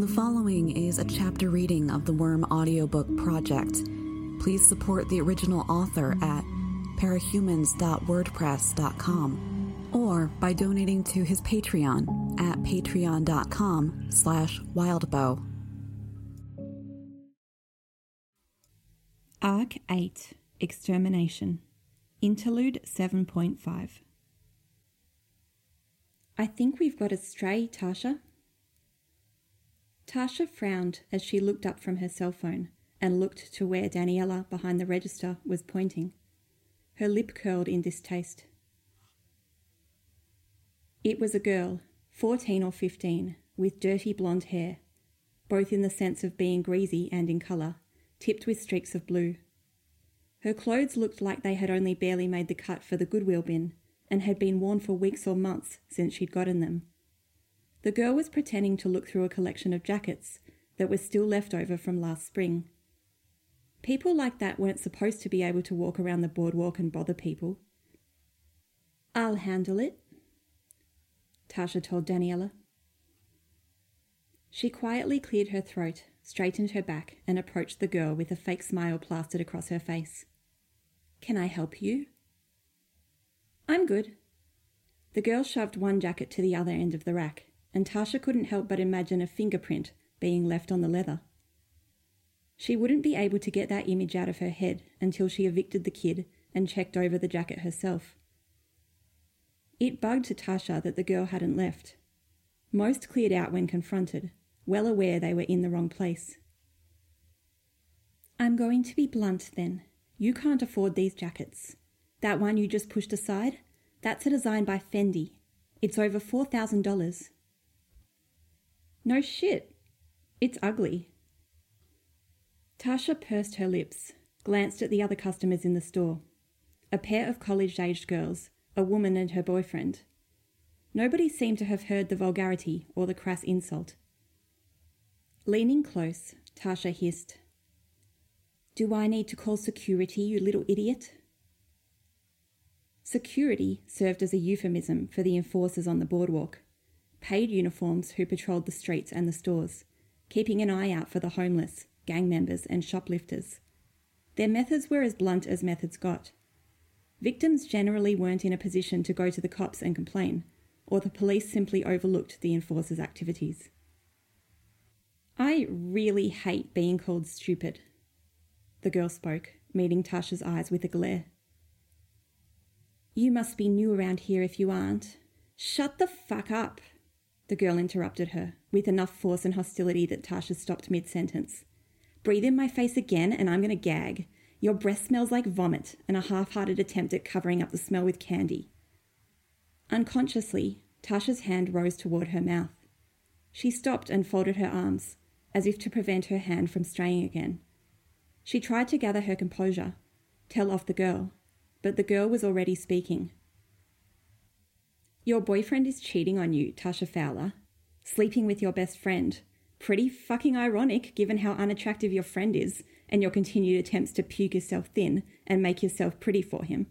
The following is a chapter reading of the Worm audiobook project. Please support the original author at parahumans.wordpress.com or by donating to his Patreon at patreon.com slash wildbow. Arc 8 Extermination Interlude 7.5 I think we've got a stray, Tasha. Tasha frowned as she looked up from her cell phone and looked to where Daniela behind the register was pointing. Her lip curled in distaste. It was a girl, 14 or 15, with dirty blonde hair, both in the sense of being greasy and in colour, tipped with streaks of blue. Her clothes looked like they had only barely made the cut for the Goodwill bin and had been worn for weeks or months since she'd gotten them. The girl was pretending to look through a collection of jackets that were still left over from last spring. People like that weren't supposed to be able to walk around the boardwalk and bother people. I'll handle it, Tasha told Daniela. She quietly cleared her throat, straightened her back, and approached the girl with a fake smile plastered across her face. Can I help you? I'm good. The girl shoved one jacket to the other end of the rack, and Tasha couldn't help but imagine a fingerprint being left on the leather. She wouldn't be able to get that image out of her head until she evicted the kid and checked over the jacket herself. It bugged Tasha that the girl hadn't left. Most cleared out when confronted, well aware they were in the wrong place. I'm going to be blunt then. You can't afford these jackets. That one you just pushed aside, that's a design by Fendi. It's over $4,000. No shit. It's ugly. Tasha pursed her lips, glanced at the other customers in the store. A pair of college aged girls, a woman and her boyfriend. Nobody seemed to have heard the vulgarity or the crass insult. Leaning close, Tasha hissed, Do I need to call security, you little idiot? Security served as a euphemism for the enforcers on the boardwalk, paid uniforms who patrolled the streets and the stores, keeping an eye out for the homeless, gang members, and shoplifters. Their methods were as blunt as methods got. Victims generally weren't in a position to go to the cops and complain, or the police simply overlooked the enforcers' activities. I really hate being called stupid, the girl spoke, meeting Tasha's eyes with a glare. You must be new around here if you aren't. Shut the fuck up, the girl interrupted her, with enough force and hostility that Tasha stopped mid sentence. Breathe in my face again, and I'm going to gag. Your breath smells like vomit, and a half hearted attempt at covering up the smell with candy. Unconsciously, Tasha's hand rose toward her mouth. She stopped and folded her arms, as if to prevent her hand from straying again. She tried to gather her composure, tell off the girl, but the girl was already speaking. Your boyfriend is cheating on you, Tasha Fowler. Sleeping with your best friend. Pretty fucking ironic given how unattractive your friend is and your continued attempts to puke yourself thin and make yourself pretty for him.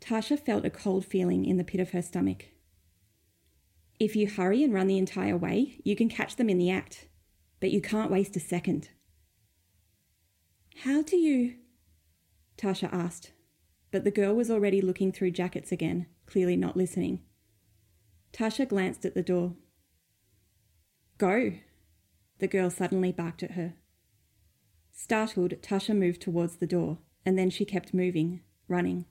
Tasha felt a cold feeling in the pit of her stomach. If you hurry and run the entire way, you can catch them in the act, but you can't waste a second. How do you? Tasha asked, but the girl was already looking through jackets again, clearly not listening. Tasha glanced at the door. Go! The girl suddenly barked at her. Startled, Tasha moved towards the door, and then she kept moving, running.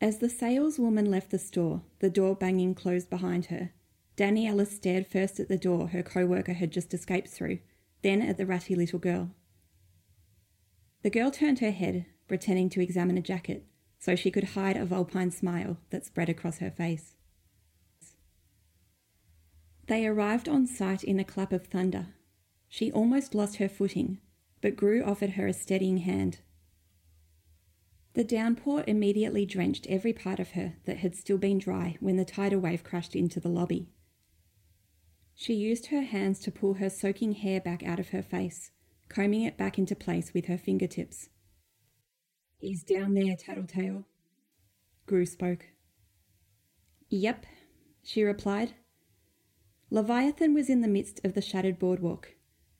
As the saleswoman left the store, the door banging closed behind her, Daniela stared first at the door her co-worker had just escaped through, then at the ratty little girl. The girl turned her head, pretending to examine a jacket, so she could hide a vulpine smile that spread across her face. They arrived on site in a clap of thunder. She almost lost her footing, but Grue offered her a steadying hand. The downpour immediately drenched every part of her that had still been dry when the tidal wave crashed into the lobby. She used her hands to pull her soaking hair back out of her face, combing it back into place with her fingertips. He's down there, Tattletale. Grue spoke. Yep, she replied. Leviathan was in the midst of the shattered boardwalk,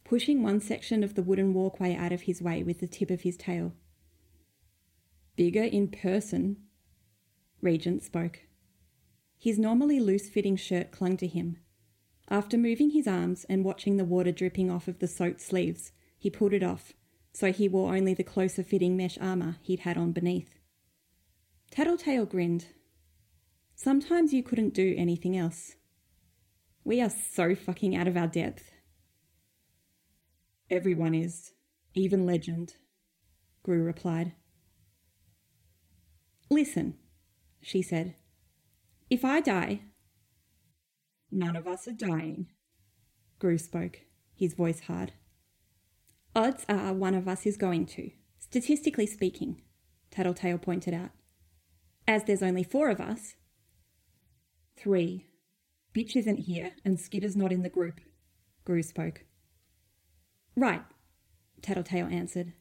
pushing one section of the wooden walkway out of his way with the tip of his tail. Bigger in person, Regent spoke. His normally loose fitting shirt clung to him. After moving his arms and watching the water dripping off of the soaked sleeves, he pulled it off, so he wore only the closer fitting mesh armour he'd had on beneath. Tattletale grinned. Sometimes you couldn't do anything else. We are so fucking out of our depth. Everyone is, even Legend, Grue replied. Listen, she said. If I die. None of us are dying, Grue spoke, his voice hard. Odds are one of us is going to, statistically speaking, Tattletale pointed out. As there's only four of us. Three. Bitch isn't here, and Skitter's not in the group, Grue spoke. Right, Tattletale answered.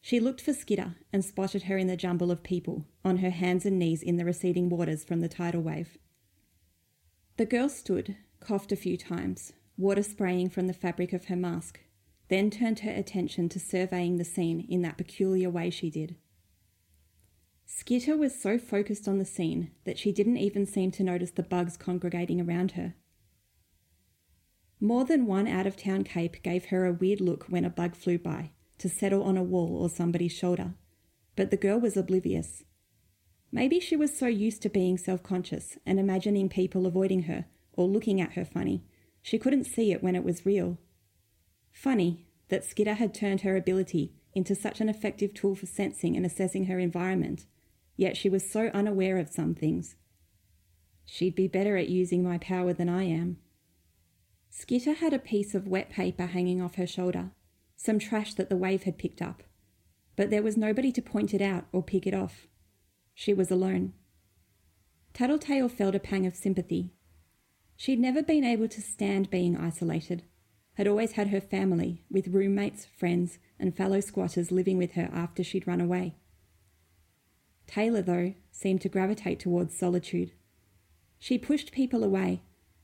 She looked for Skitter and spotted her in the jumble of people, on her hands and knees in the receding waters from the tidal wave. The girl stood, coughed a few times, water spraying from the fabric of her mask, then turned her attention to surveying the scene in that peculiar way she did. Skitter was so focused on the scene that she didn't even seem to notice the bugs congregating around her. More than one out of town cape gave her a weird look when a bug flew by, to settle on a wall or somebody's shoulder, but the girl was oblivious. Maybe she was so used to being self conscious and imagining people avoiding her or looking at her funny, she couldn't see it when it was real. Funny that Skitter had turned her ability into such an effective tool for sensing and assessing her environment, yet she was so unaware of some things. She'd be better at using my power than I am. Skitter had a piece of wet paper hanging off her shoulder some trash that the wave had picked up, but there was nobody to point it out or pick it off. She was alone. Tattletale felt a pang of sympathy. She'd never been able to stand being isolated, had always had her family, with roommates, friends, and fellow squatters living with her after she'd run away. Taylor, though, seemed to gravitate towards solitude. She pushed people away,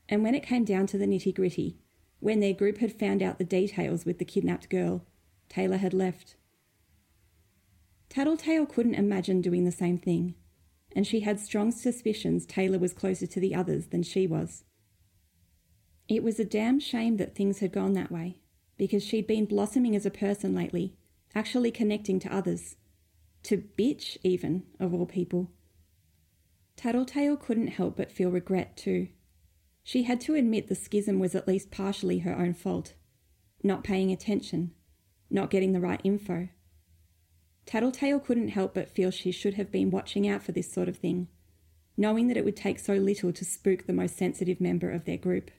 and when it came down to the nitty gritty, when their group had found out the details with the kidnapped girl, Taylor had left. Tattletale couldn't imagine doing the same thing, and she had strong suspicions Taylor was closer to the others than she was. It was a damn shame that things had gone that way, because she'd been blossoming as a person lately, actually connecting to others. To bitch, even, of all people. Tattletale couldn't help but feel regret, too. She had to admit the schism was at least partially her own fault. Not paying attention, not getting the right info. Tattletale couldn't help but feel she should have been watching out for this sort of thing, knowing that it would take so little to spook the most sensitive member of their group.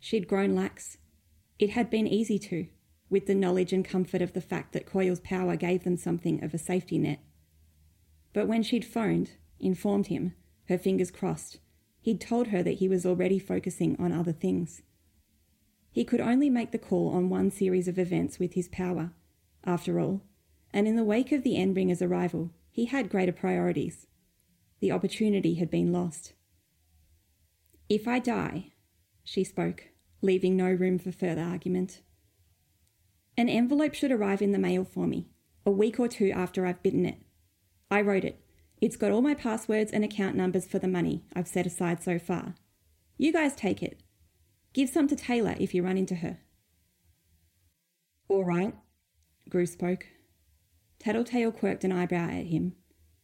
She'd grown lax. It had been easy to, with the knowledge and comfort of the fact that Coil's power gave them something of a safety net. But when she'd phoned, informed him, her fingers crossed, He'd told her that he was already focusing on other things. He could only make the call on one series of events with his power, after all, and in the wake of the Endbringer's arrival, he had greater priorities. The opportunity had been lost. If I die, she spoke, leaving no room for further argument. An envelope should arrive in the mail for me, a week or two after I've bitten it. I wrote it, it's got all my passwords and account numbers for the money I've set aside so far. You guys take it. Give some to Taylor if you run into her. All right, Grue spoke. Tattletale quirked an eyebrow at him.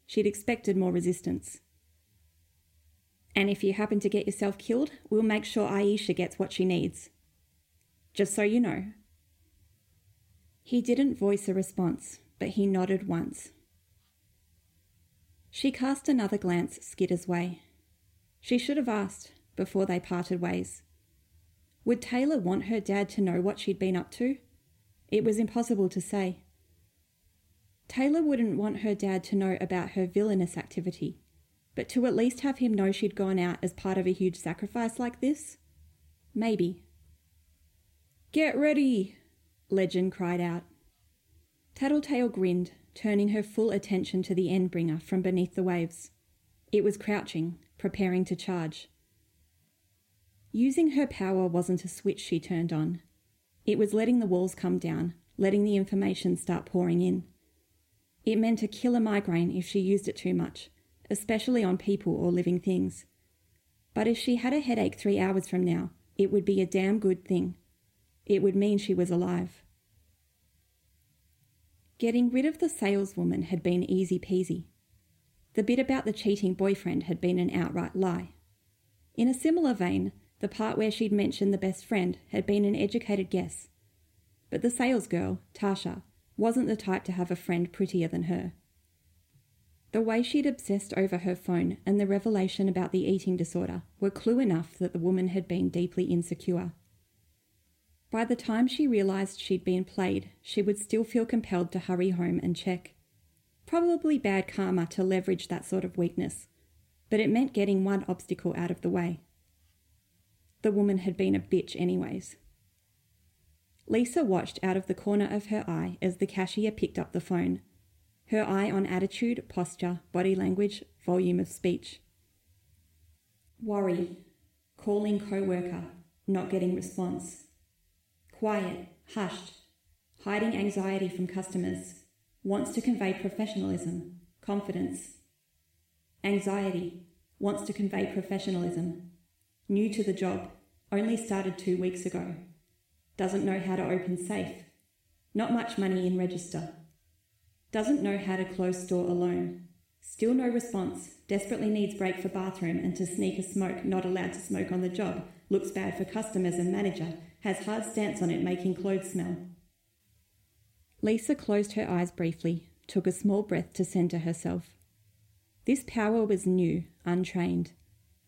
She'd expected more resistance. And if you happen to get yourself killed, we'll make sure Aisha gets what she needs. Just so you know. He didn't voice a response, but he nodded once. She cast another glance Skitter's way. She should have asked before they parted ways. Would Taylor want her dad to know what she'd been up to? It was impossible to say. Taylor wouldn't want her dad to know about her villainous activity, but to at least have him know she'd gone out as part of a huge sacrifice like this? Maybe. Get ready! Legend cried out. Tattletale grinned turning her full attention to the Endbringer from beneath the waves. It was crouching, preparing to charge. Using her power wasn't a switch she turned on. It was letting the walls come down, letting the information start pouring in. It meant a killer migraine if she used it too much, especially on people or living things. But if she had a headache three hours from now, it would be a damn good thing. It would mean she was alive. Getting rid of the saleswoman had been easy peasy. The bit about the cheating boyfriend had been an outright lie. In a similar vein, the part where she'd mentioned the best friend had been an educated guess. But the salesgirl, Tasha, wasn't the type to have a friend prettier than her. The way she'd obsessed over her phone and the revelation about the eating disorder were clue enough that the woman had been deeply insecure. By the time she realised she'd been played, she would still feel compelled to hurry home and check. Probably bad karma to leverage that sort of weakness, but it meant getting one obstacle out of the way. The woman had been a bitch, anyways. Lisa watched out of the corner of her eye as the cashier picked up the phone, her eye on attitude, posture, body language, volume of speech. Worry, calling co worker, not getting response. Quiet, hushed, hiding anxiety from customers, wants to convey professionalism, confidence. Anxiety, wants to convey professionalism, new to the job, only started two weeks ago, doesn't know how to open safe, not much money in register, doesn't know how to close store alone, still no response, desperately needs break for bathroom and to sneak a smoke, not allowed to smoke on the job, looks bad for customers and manager, has hard stance on it, making clothes smell. Lisa closed her eyes briefly, took a small breath to centre herself. This power was new, untrained.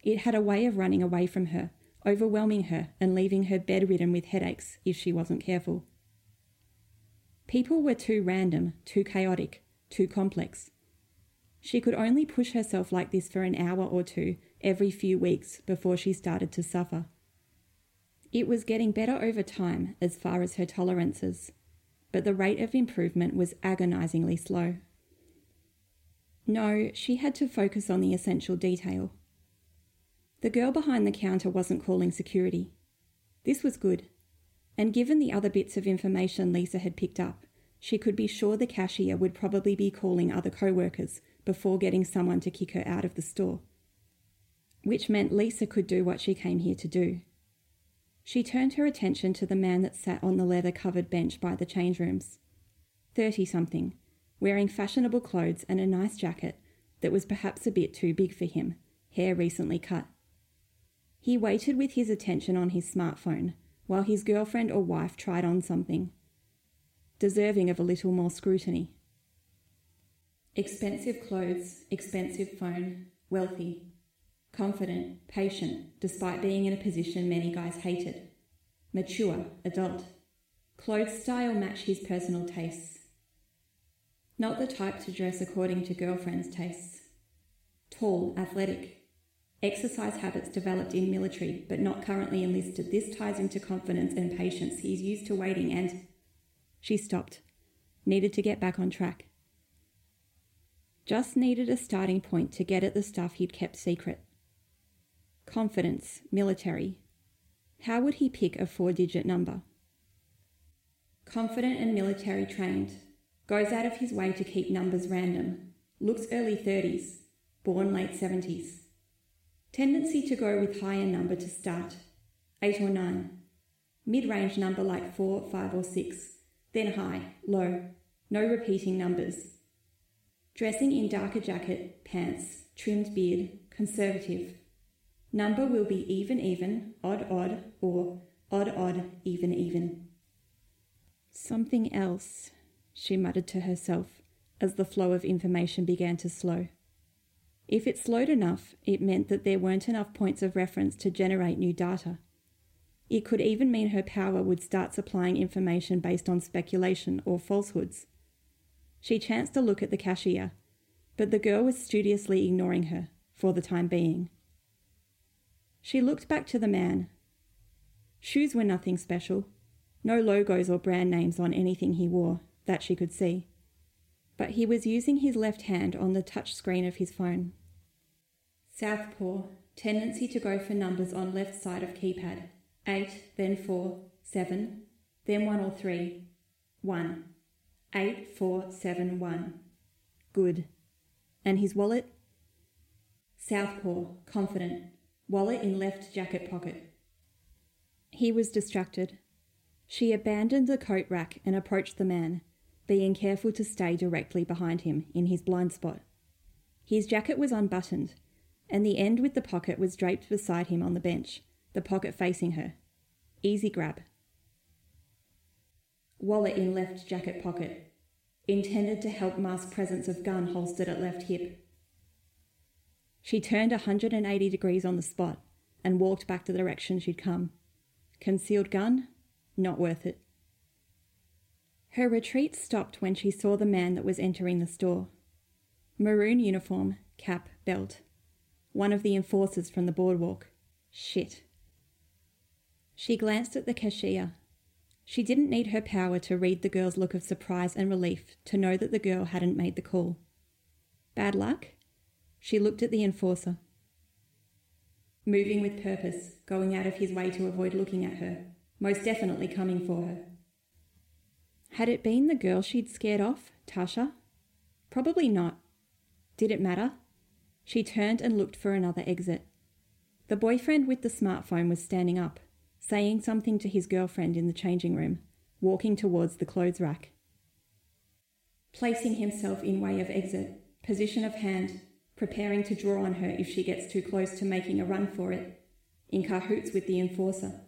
It had a way of running away from her, overwhelming her, and leaving her bedridden with headaches if she wasn't careful. People were too random, too chaotic, too complex. She could only push herself like this for an hour or two every few weeks before she started to suffer. It was getting better over time as far as her tolerances, but the rate of improvement was agonisingly slow. No, she had to focus on the essential detail. The girl behind the counter wasn't calling security. This was good, and given the other bits of information Lisa had picked up, she could be sure the cashier would probably be calling other co workers before getting someone to kick her out of the store. Which meant Lisa could do what she came here to do she turned her attention to the man that sat on the leather covered bench by the change rooms. Thirty something, wearing fashionable clothes and a nice jacket that was perhaps a bit too big for him, hair recently cut. He waited with his attention on his smartphone while his girlfriend or wife tried on something, deserving of a little more scrutiny. Expensive clothes, expensive phone, wealthy, confident, patient, despite being in a position many guys hated, mature, adult. Clothes style match his personal tastes. Not the type to dress according to girlfriend's tastes. Tall, athletic. Exercise habits developed in military but not currently enlisted. This ties into confidence and patience. He's used to waiting and. She stopped. Needed to get back on track. Just needed a starting point to get at the stuff he'd kept secret. Confidence, military. How would he pick a four digit number? Confident and military trained. Goes out of his way to keep numbers random. Looks early 30s. Born late 70s. Tendency to go with higher number to start. 8 or 9. Mid range number like 4, 5 or 6. Then high, low. No repeating numbers. Dressing in darker jacket, pants, trimmed beard, conservative. Number will be even even, odd odd, or odd odd, even even. Something else, she muttered to herself as the flow of information began to slow. If it slowed enough, it meant that there weren't enough points of reference to generate new data. It could even mean her power would start supplying information based on speculation or falsehoods. She chanced to look at the cashier, but the girl was studiously ignoring her, for the time being. She looked back to the man. Shoes were nothing special, no logos or brand names on anything he wore, that she could see. But he was using his left hand on the touch screen of his phone. Southpaw, Tendency to go for numbers on left side of keypad. 8, then 4, 7, then 1 or 3. 1. 8, 4, 7, 1. Good. And his wallet? Southpaw, confident. Wallet in left jacket pocket. He was distracted. She abandoned the coat rack and approached the man, being careful to stay directly behind him in his blind spot. His jacket was unbuttoned, and the end with the pocket was draped beside him on the bench, the pocket facing her. Easy grab. Wallet in left jacket pocket. Intended to help mask presence of gun holstered at left hip. She turned 180 degrees on the spot and walked back to the direction she'd come. Concealed gun? Not worth it. Her retreat stopped when she saw the man that was entering the store. Maroon uniform, cap, belt. One of the enforcers from the boardwalk. Shit. She glanced at the cashier. She didn't need her power to read the girl's look of surprise and relief to know that the girl hadn't made the call. Bad luck? She looked at the enforcer. Moving with purpose, going out of his way to avoid looking at her, most definitely coming for her. Had it been the girl she'd scared off, Tasha? Probably not. Did it matter? She turned and looked for another exit. The boyfriend with the smartphone was standing up, saying something to his girlfriend in the changing room, walking towards the clothes rack. Placing himself in way of exit, position of hand, preparing to draw on her if she gets too close to making a run for it, in cahoots with the enforcer.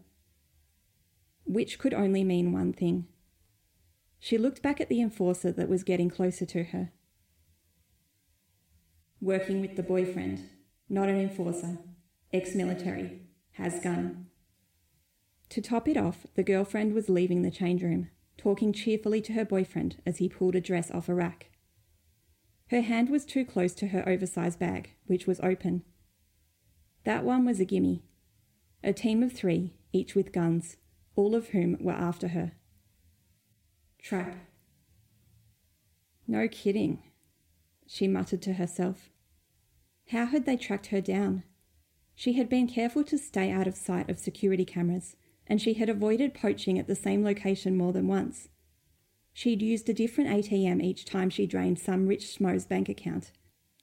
Which could only mean one thing. She looked back at the enforcer that was getting closer to her. Working with the boyfriend, not an enforcer, ex military, has gun. To top it off, the girlfriend was leaving the change room, talking cheerfully to her boyfriend as he pulled a dress off a rack. Her hand was too close to her oversized bag, which was open. That one was a gimme. A team of three, each with guns, all of whom were after her. Trap. No kidding, she muttered to herself. How had they tracked her down? She had been careful to stay out of sight of security cameras, and she had avoided poaching at the same location more than once. She'd used a different ATM each time she drained some rich schmo's bank account,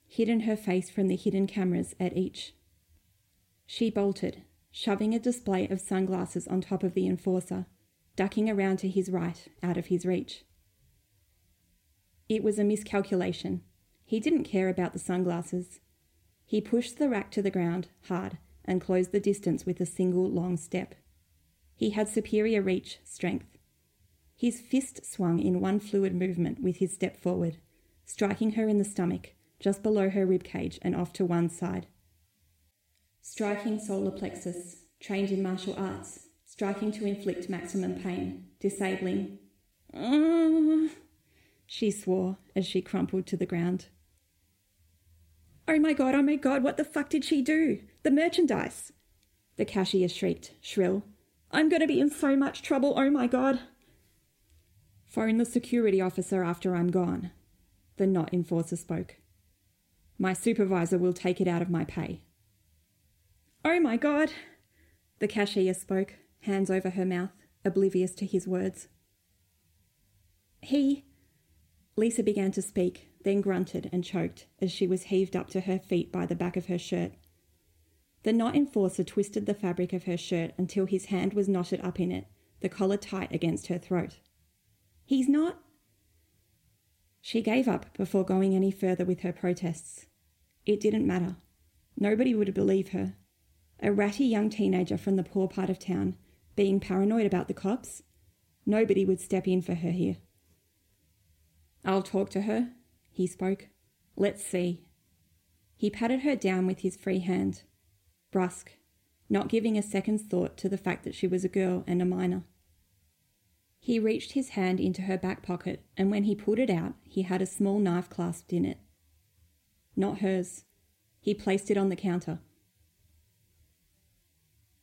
hidden her face from the hidden cameras at each. She bolted, shoving a display of sunglasses on top of the enforcer, ducking around to his right, out of his reach. It was a miscalculation. He didn't care about the sunglasses. He pushed the rack to the ground hard and closed the distance with a single long step. He had superior reach, strength. His fist swung in one fluid movement with his step forward, striking her in the stomach, just below her rib cage and off to one side. Striking solar plexus, trained in martial arts, striking to inflict maximum pain, disabling. Ah, she swore as she crumpled to the ground. Oh my god, oh my god, what the fuck did she do? The merchandise! The cashier shrieked, shrill. I'm going to be in so much trouble, oh my god! Phone the security officer after I'm gone. The not enforcer spoke. My supervisor will take it out of my pay. Oh my god! The cashier spoke, hands over her mouth, oblivious to his words. He. Lisa began to speak, then grunted and choked as she was heaved up to her feet by the back of her shirt. The not enforcer twisted the fabric of her shirt until his hand was knotted up in it, the collar tight against her throat. He's not. She gave up before going any further with her protests. It didn't matter. Nobody would believe her. A ratty young teenager from the poor part of town, being paranoid about the cops. Nobody would step in for her here. I'll talk to her, he spoke. Let's see. He patted her down with his free hand. Brusque, not giving a second's thought to the fact that she was a girl and a minor. He reached his hand into her back pocket, and when he pulled it out, he had a small knife clasped in it. Not hers. He placed it on the counter.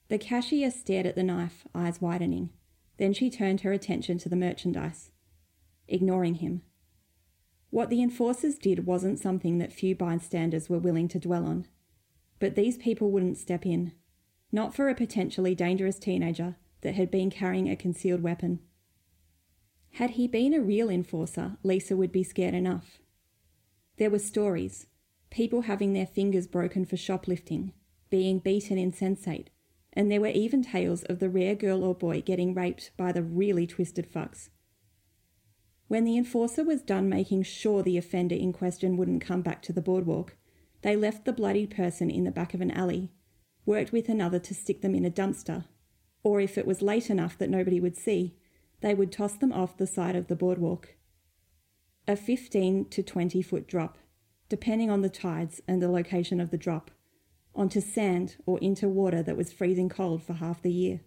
The cashier stared at the knife, eyes widening. Then she turned her attention to the merchandise, ignoring him. What the enforcers did wasn't something that few bystanders were willing to dwell on. But these people wouldn't step in. Not for a potentially dangerous teenager that had been carrying a concealed weapon. Had he been a real enforcer, Lisa would be scared enough. There were stories people having their fingers broken for shoplifting, being beaten insensate, and there were even tales of the rare girl or boy getting raped by the really twisted fucks. When the enforcer was done making sure the offender in question wouldn't come back to the boardwalk, they left the bloodied person in the back of an alley, worked with another to stick them in a dumpster, or if it was late enough that nobody would see, they would toss them off the side of the boardwalk. A 15 to 20 foot drop, depending on the tides and the location of the drop, onto sand or into water that was freezing cold for half the year.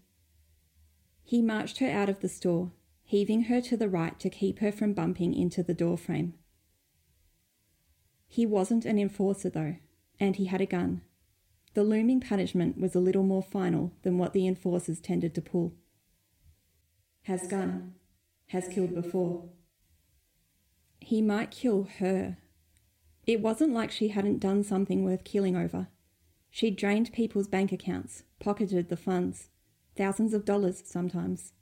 He marched her out of the store heaving her to the right to keep her from bumping into the doorframe. He wasn't an enforcer, though, and he had a gun. The looming punishment was a little more final than what the enforcers tended to pull. Has gun. Has killed before. He might kill her. It wasn't like she hadn't done something worth killing over. She'd drained people's bank accounts, pocketed the funds, thousands of dollars sometimes.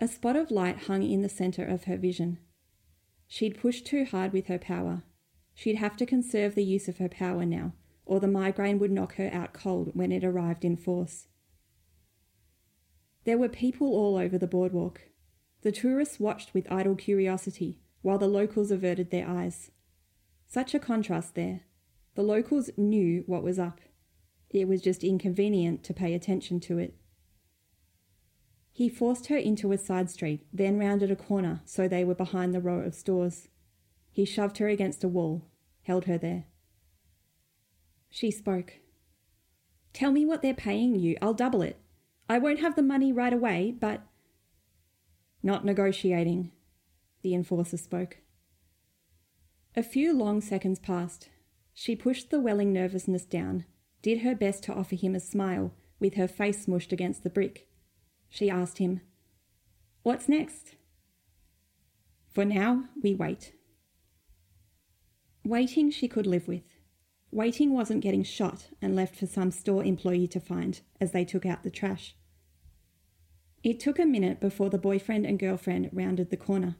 A spot of light hung in the centre of her vision. She'd pushed too hard with her power. She'd have to conserve the use of her power now, or the migraine would knock her out cold when it arrived in force. There were people all over the boardwalk. The tourists watched with idle curiosity, while the locals averted their eyes. Such a contrast there. The locals knew what was up. It was just inconvenient to pay attention to it. He forced her into a side street, then rounded a corner so they were behind the row of stores. He shoved her against a wall, held her there. She spoke. Tell me what they're paying you. I'll double it. I won't have the money right away, but. Not negotiating, the enforcer spoke. A few long seconds passed. She pushed the welling nervousness down, did her best to offer him a smile, with her face smushed against the brick she asked him. What's next? For now, we wait. Waiting she could live with. Waiting wasn't getting shot and left for some store employee to find as they took out the trash. It took a minute before the boyfriend and girlfriend rounded the corner.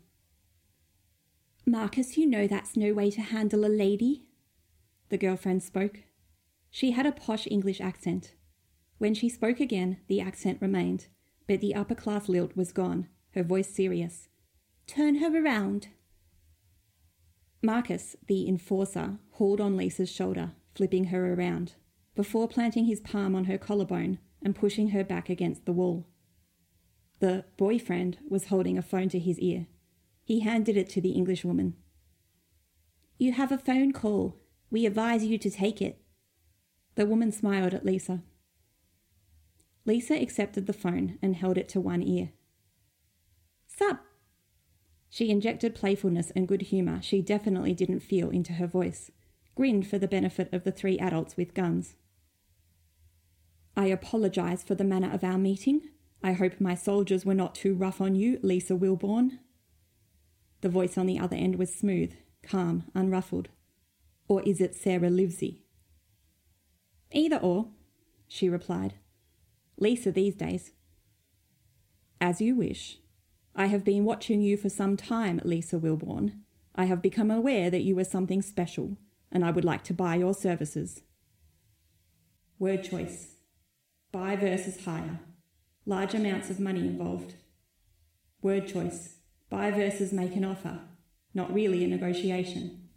Marcus, you know that's no way to handle a lady, the girlfriend spoke. She had a posh English accent. When she spoke again, the accent remained but the upper class lilt was gone, her voice serious. Turn her around. Marcus, the enforcer, hauled on Lisa's shoulder, flipping her around, before planting his palm on her collarbone and pushing her back against the wall. The boyfriend was holding a phone to his ear. He handed it to the Englishwoman. You have a phone call. We advise you to take it. The woman smiled at Lisa. Lisa accepted the phone and held it to one ear. Sup? She injected playfulness and good humour she definitely didn't feel into her voice, grinned for the benefit of the three adults with guns. I apologise for the manner of our meeting. I hope my soldiers were not too rough on you, Lisa Wilbourn. The voice on the other end was smooth, calm, unruffled. Or is it Sarah Livsey? Either or, she replied. Lisa these days. As you wish. I have been watching you for some time, Lisa Wilbourn. I have become aware that you are something special, and I would like to buy your services. Word choice. Buy versus hire. Large amounts of money involved. Word choice. Buy versus make an offer. Not really a negotiation.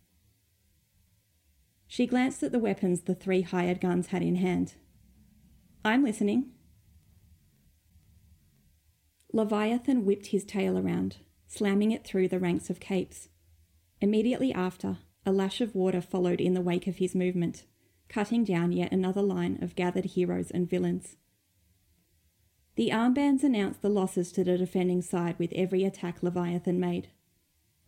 She glanced at the weapons the three hired guns had in hand. I'm listening. Leviathan whipped his tail around, slamming it through the ranks of capes. Immediately after, a lash of water followed in the wake of his movement, cutting down yet another line of gathered heroes and villains. The armbands announced the losses to the defending side with every attack Leviathan made.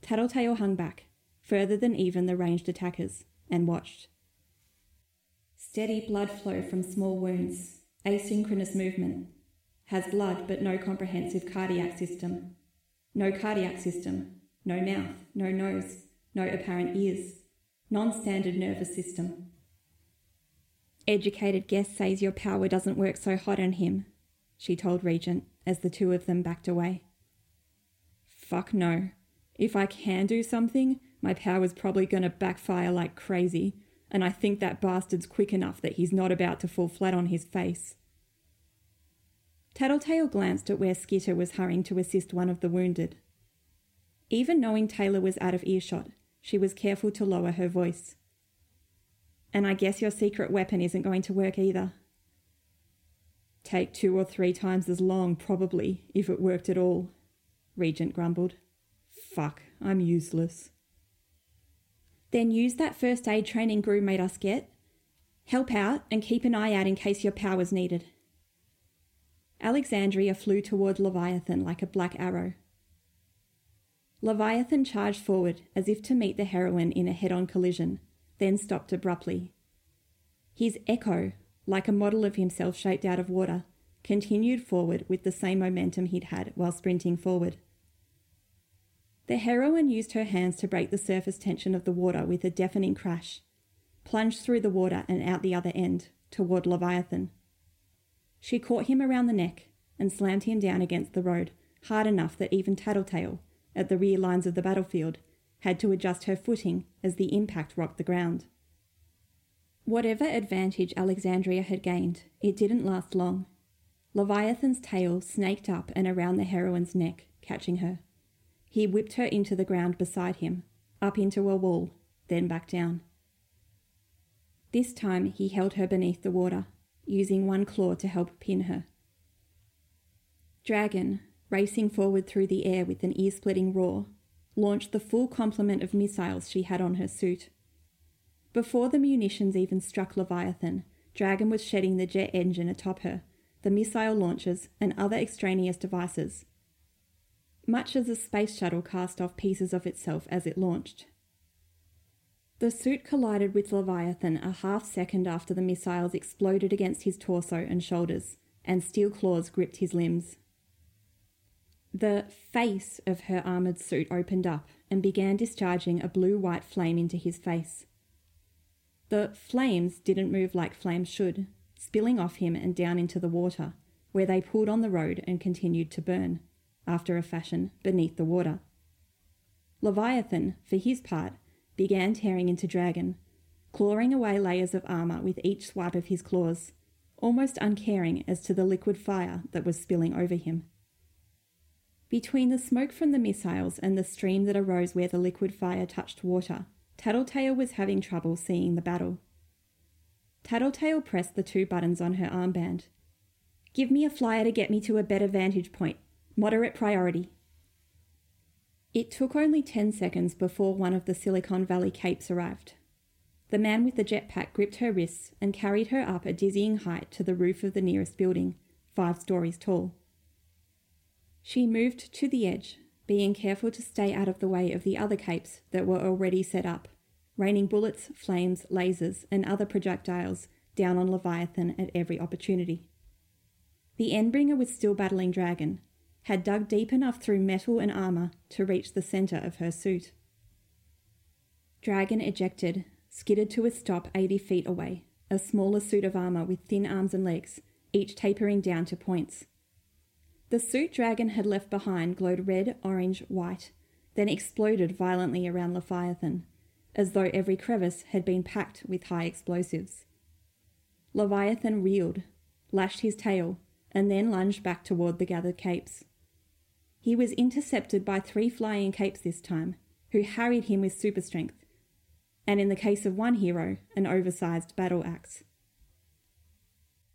Tattletale hung back, further than even the ranged attackers, and watched. Steady blood flow from small wounds, asynchronous movement, has blood but no comprehensive cardiac system. No cardiac system, no mouth, no nose, no apparent ears, non standard nervous system. educated guess says your power doesn't work so hot on him, she told Regent as the two of them backed away. Fuck no. If I can do something, my power's probably to backfire like crazy, and I think that bastard's quick enough that he's not about to fall flat on his face. Tattletale glanced at where Skitter was hurrying to assist one of the wounded. Even knowing Taylor was out of earshot, she was careful to lower her voice. And I guess your secret weapon isn't going to work either. Take two or three times as long, probably, if it worked at all, Regent grumbled. Fuck, I'm useless. Then use that first aid training Grue made us get. Help out and keep an eye out in case your power's needed. Alexandria flew toward Leviathan like a black arrow. Leviathan charged forward as if to meet the heroine in a head on collision, then stopped abruptly. His echo, like a model of himself shaped out of water, continued forward with the same momentum he'd had while sprinting forward. The heroine used her hands to break the surface tension of the water with a deafening crash, plunged through the water and out the other end, toward Leviathan. She caught him around the neck and slammed him down against the road, hard enough that even Tattletale, at the rear lines of the battlefield, had to adjust her footing as the impact rocked the ground. Whatever advantage Alexandria had gained, it didn't last long. Leviathan's tail snaked up and around the heroine's neck, catching her. He whipped her into the ground beside him, up into a wall, then back down. This time he held her beneath the water, using one claw to help pin her. Dragon, racing forward through the air with an ear splitting roar, launched the full complement of missiles she had on her suit. Before the munitions even struck Leviathan, Dragon was shedding the jet engine atop her, the missile launchers, and other extraneous devices, much as a space shuttle cast off pieces of itself as it launched. The suit collided with Leviathan a half second after the missiles exploded against his torso and shoulders, and steel claws gripped his limbs. The face of her armoured suit opened up and began discharging a blue white flame into his face. The flames didn't move like flames should, spilling off him and down into the water, where they pulled on the road and continued to burn after a fashion, beneath the water. Leviathan, for his part, began tearing into Dragon, clawing away layers of armour with each swipe of his claws, almost uncaring as to the liquid fire that was spilling over him. Between the smoke from the missiles and the stream that arose where the liquid fire touched water, Tattletale was having trouble seeing the battle. Tattletale pressed the two buttons on her armband. Give me a flyer to get me to a better vantage point, Moderate priority. It took only 10 seconds before one of the Silicon Valley capes arrived. The man with the jetpack gripped her wrists and carried her up a dizzying height to the roof of the nearest building, five stories tall. She moved to the edge, being careful to stay out of the way of the other capes that were already set up, raining bullets, flames, lasers, and other projectiles down on Leviathan at every opportunity. The Endbringer was still battling Dragon, had dug deep enough through metal and armour to reach the centre of her suit. Dragon ejected, skidded to a stop 80 feet away, a smaller suit of armour with thin arms and legs, each tapering down to points. The suit Dragon had left behind glowed red, orange, white, then exploded violently around Leviathan, as though every crevice had been packed with high explosives. Leviathan reeled, lashed his tail, and then lunged back toward the gathered capes. He was intercepted by three flying capes this time, who harried him with super strength, and in the case of one hero, an oversized battle axe.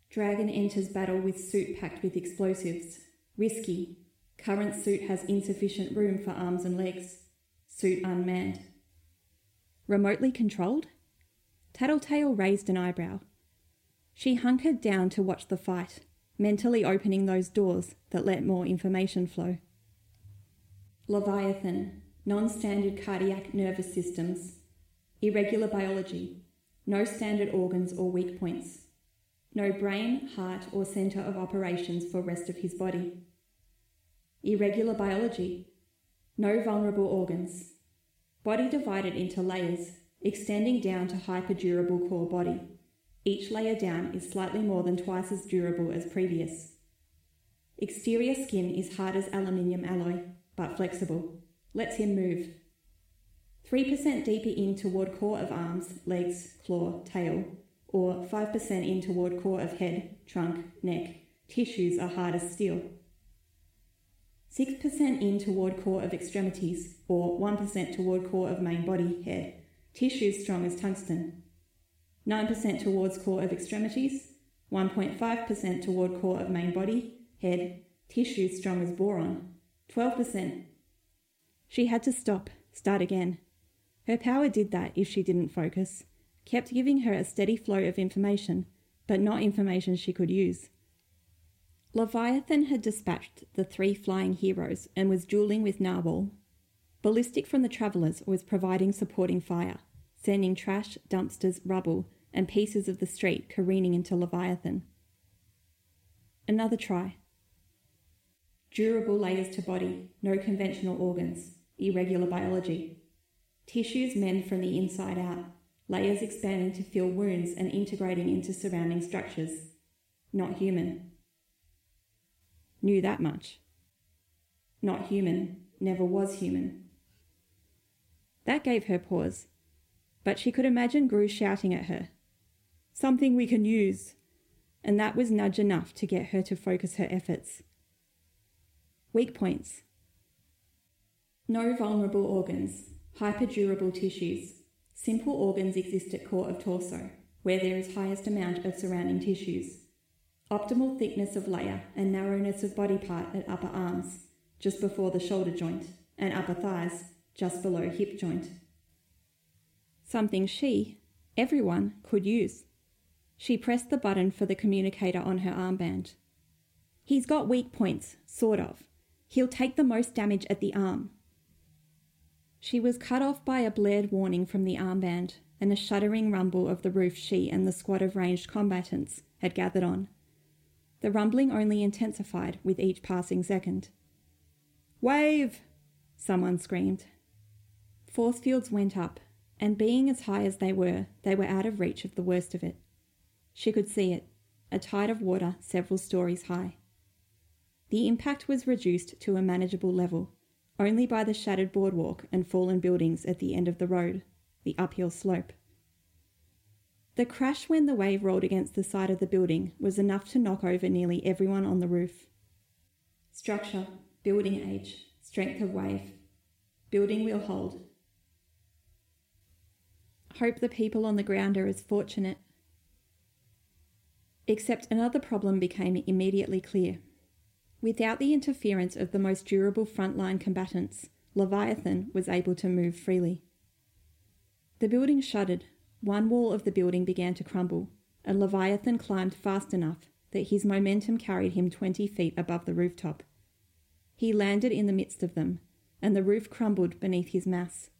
Dragon enters battle with suit packed with explosives. Risky. Current suit has insufficient room for arms and legs. Suit unmanned. Remotely controlled? Tattletale raised an eyebrow. She hunkered down to watch the fight, mentally opening those doors that let more information flow. Leviathan, non standard cardiac nervous systems, irregular biology, no standard organs or weak points, no brain, heart, or centre of operations for rest of his body. Irregular biology, no vulnerable organs, body divided into layers, extending down to hyperdurable core body, Each layer down is slightly more than twice as durable as previous. Exterior skin is hard as aluminium alloy, but flexible. Lets him move. 3% deeper in toward core of arms, legs, claw, tail, or 5% in toward core of head, trunk, neck. Tissues are hard as steel. 6% in toward core of extremities, or 1% toward core of main body, head. Tissues strong as tungsten. 9% towards core of extremities, 1.5% toward core of main body, head, tissues strong as boron. 12%. She had to stop, start again. Her power did that if she didn't focus, kept giving her a steady flow of information, but not information she could use. Leviathan had dispatched the three flying heroes and was dueling with Narwhal. Ballistic from the Travellers was providing supporting fire, sending trash, dumpsters, rubble, and pieces of the street careening into Leviathan. Another try. Durable layers to body, no conventional organs, irregular biology. Tissues mend from the inside out, layers expanding to fill wounds and integrating into surrounding structures. Not human. Knew that much. Not human, never was human. That gave her pause, but she could imagine Grue shouting at her. Something we can use. And that was nudge enough to get her to focus her efforts. Weak points. No vulnerable organs, hyperdurable tissues. Simple organs exist at core of torso, where there is highest amount of surrounding tissues. Optimal thickness of layer and narrowness of body part at upper arms, just before the shoulder joint, and upper thighs, just below hip joint. Something she, everyone, could use. She pressed the button for the communicator on her armband. He's got weak points, sort of. He'll take the most damage at the arm. She was cut off by a blared warning from the armband and a shuddering rumble of the roof she and the squad of ranged combatants had gathered on. The rumbling only intensified with each passing second. Wave! Someone screamed. Force fields went up, and being as high as they were, they were out of reach of the worst of it. She could see it, a tide of water several stories high. The impact was reduced to a manageable level, only by the shattered boardwalk and fallen buildings at the end of the road, the uphill slope. The crash when the wave rolled against the side of the building was enough to knock over nearly everyone on the roof. Structure, building age, strength of wave. Building will hold, Hope the people on the ground are as fortunate. Except another problem became immediately clear. Without the interference of the most durable frontline combatants, Leviathan was able to move freely. The building shuddered, one wall of the building began to crumble, and Leviathan climbed fast enough that his momentum carried him 20 feet above the rooftop. He landed in the midst of them, and the roof crumbled beneath his mass.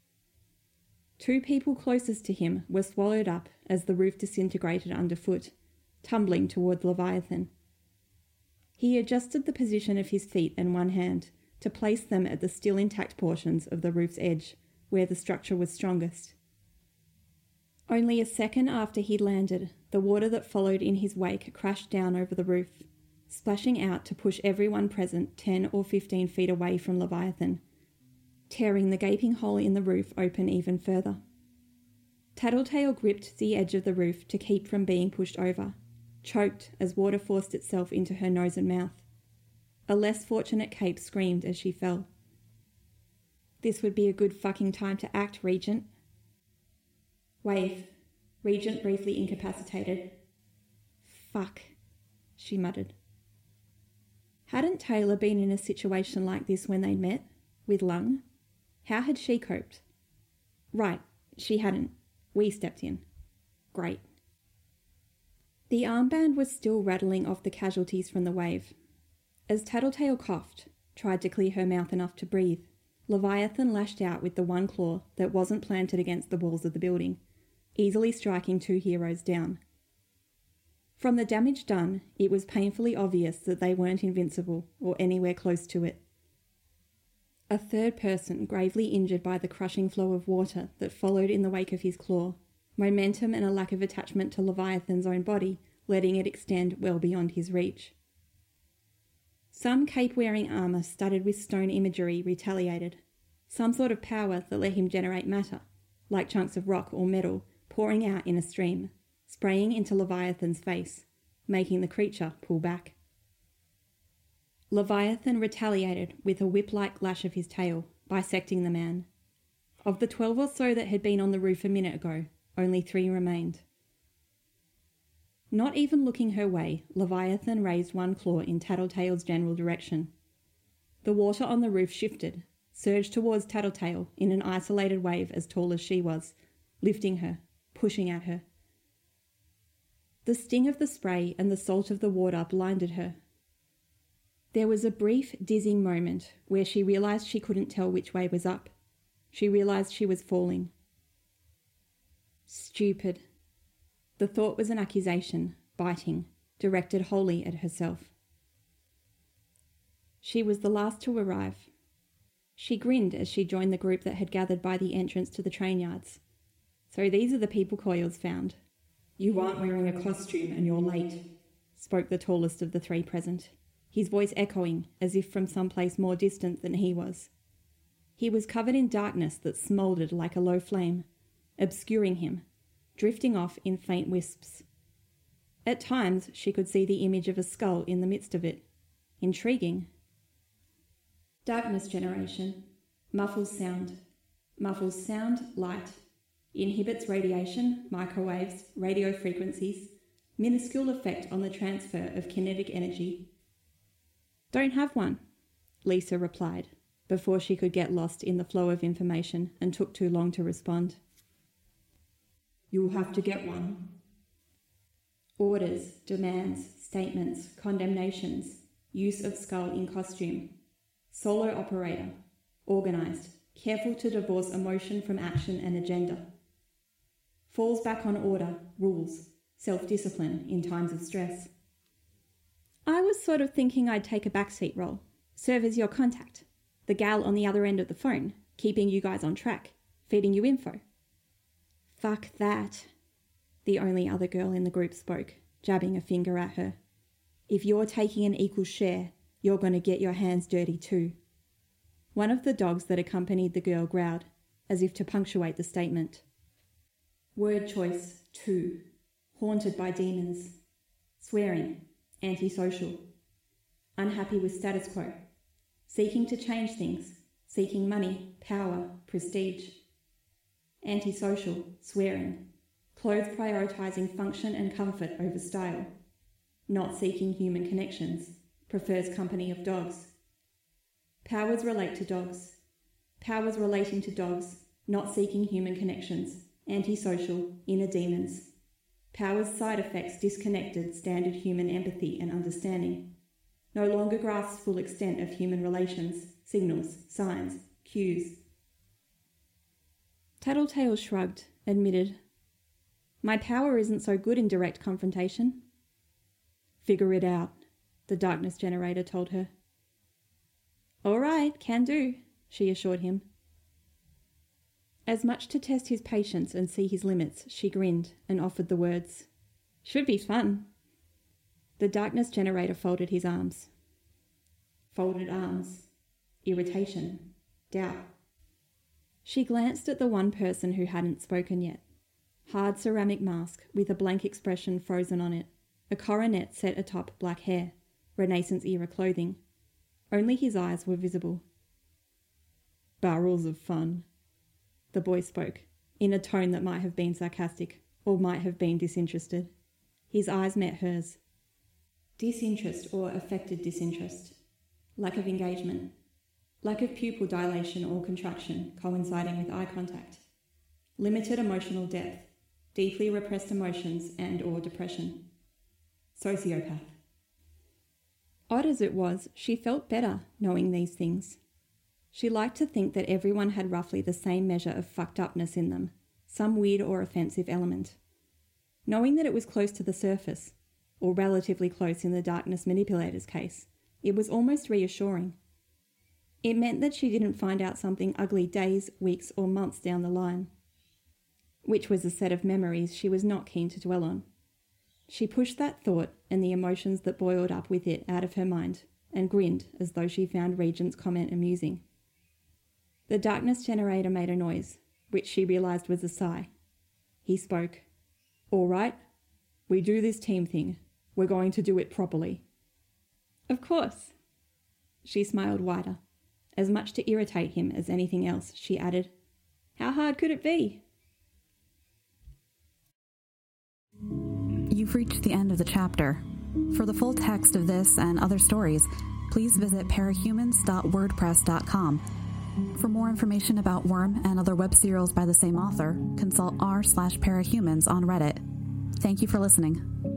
Two people closest to him were swallowed up as the roof disintegrated underfoot, tumbling toward Leviathan. He adjusted the position of his feet and one hand to place them at the still intact portions of the roof's edge, where the structure was strongest. Only a second after he landed, the water that followed in his wake crashed down over the roof, splashing out to push everyone present 10 or 15 feet away from Leviathan tearing the gaping hole in the roof open even further. Tattletale gripped the edge of the roof to keep from being pushed over, choked as water forced itself into her nose and mouth. A less fortunate Cape screamed as she fell. This would be a good fucking time to act, Regent. Wave. Regent briefly incapacitated. Fuck, she muttered. Hadn't Taylor been in a situation like this when they'd met? With Lung? How had she coped? Right, she hadn't. We stepped in. Great. The armband was still rattling off the casualties from the wave. As Tattletale coughed, tried to clear her mouth enough to breathe, Leviathan lashed out with the one claw that wasn't planted against the walls of the building, easily striking two heroes down. From the damage done, it was painfully obvious that they weren't invincible or anywhere close to it. A third person, gravely injured by the crushing flow of water that followed in the wake of his claw, momentum and a lack of attachment to Leviathan's own body, letting it extend well beyond his reach. Some cape wearing armour studded with stone imagery retaliated, some sort of power that let him generate matter, like chunks of rock or metal, pouring out in a stream, spraying into Leviathan's face, making the creature pull back. Leviathan retaliated with a whip like lash of his tail, bisecting the man. Of the twelve or so that had been on the roof a minute ago, only three remained. Not even looking her way, Leviathan raised one claw in Tattletale's general direction. The water on the roof shifted, surged towards Tattletale in an isolated wave as tall as she was, lifting her, pushing at her. The sting of the spray and the salt of the water blinded her. There was a brief, dizzying moment where she realised she couldn't tell which way was up. She realised she was falling. Stupid. The thought was an accusation, biting, directed wholly at herself. She was the last to arrive. She grinned as she joined the group that had gathered by the entrance to the train yards. So these are the people Coil's found. You aren't wearing a costume and you're late, spoke the tallest of the three present, his voice echoing as if from some place more distant than he was. He was covered in darkness that smouldered like a low flame, obscuring him, drifting off in faint wisps. At times she could see the image of a skull in the midst of it. Intriguing. Darkness generation. Muffles sound. Muffles sound, light. Inhibits radiation, microwaves, radio frequencies. Minuscule effect on the transfer of kinetic energy. Don't have one, Lisa replied, before she could get lost in the flow of information and took too long to respond. You'll have to get one. Orders, demands, statements, condemnations, use of skull in costume. Solo operator, organised, careful to divorce emotion from action and agenda. Falls back on order, rules, self discipline in times of stress. I was sort of thinking I'd take a backseat role, serve as your contact, the gal on the other end of the phone, keeping you guys on track, feeding you info. Fuck that. The only other girl in the group spoke, jabbing a finger at her. If you're taking an equal share, you're going to get your hands dirty too. One of the dogs that accompanied the girl growled, as if to punctuate the statement. Word choice two. Haunted by demons. Swearing. Antisocial. Unhappy with status quo. Seeking to change things. Seeking money, power, prestige antisocial, swearing, clothes prioritising function and comfort over style, not seeking human connections, prefers company of dogs. Powers relate to dogs. Powers relating to dogs, not seeking human connections, antisocial, inner demons. Powers side effects disconnected standard human empathy and understanding. No longer grasps full extent of human relations, signals, signs, cues, Tattletale shrugged, admitted, My power isn't so good in direct confrontation. Figure it out, the darkness generator told her. All right, can do, she assured him. As much to test his patience and see his limits, she grinned and offered the words. Should be fun. The darkness generator folded his arms. Folded arms. Irritation. Doubt. She glanced at the one person who hadn't spoken yet. Hard ceramic mask with a blank expression frozen on it, a coronet set atop black hair, Renaissance era clothing. Only his eyes were visible. Barrels of fun. The boy spoke, in a tone that might have been sarcastic or might have been disinterested. His eyes met hers. Disinterest or affected disinterest. Lack of engagement, lack of pupil dilation or contraction coinciding with eye contact, limited emotional depth, deeply repressed emotions and or depression. Sociopath. Odd as it was, she felt better knowing these things. She liked to think that everyone had roughly the same measure of fucked upness in them, some weird or offensive element. Knowing that it was close to the surface, or relatively close in the darkness manipulator's case, it was almost reassuring. It meant that she didn't find out something ugly days, weeks, or months down the line. which was a set of memories she was not keen to dwell on. She pushed that thought and the emotions that boiled up with it out of her mind and grinned as though she found Regent's comment amusing. The darkness generator made a noise, which she realised was a sigh. He spoke. All right, we do this team thing. We're going to do it properly. Of course. She smiled wider. As much to irritate him as anything else, she added, How hard could it be? You've reached the end of the chapter. For the full text of this and other stories, please visit parahumans.wordpress.com. For more information about Worm and other web serials by the same author, consult r slash parahumans on Reddit. Thank you for listening.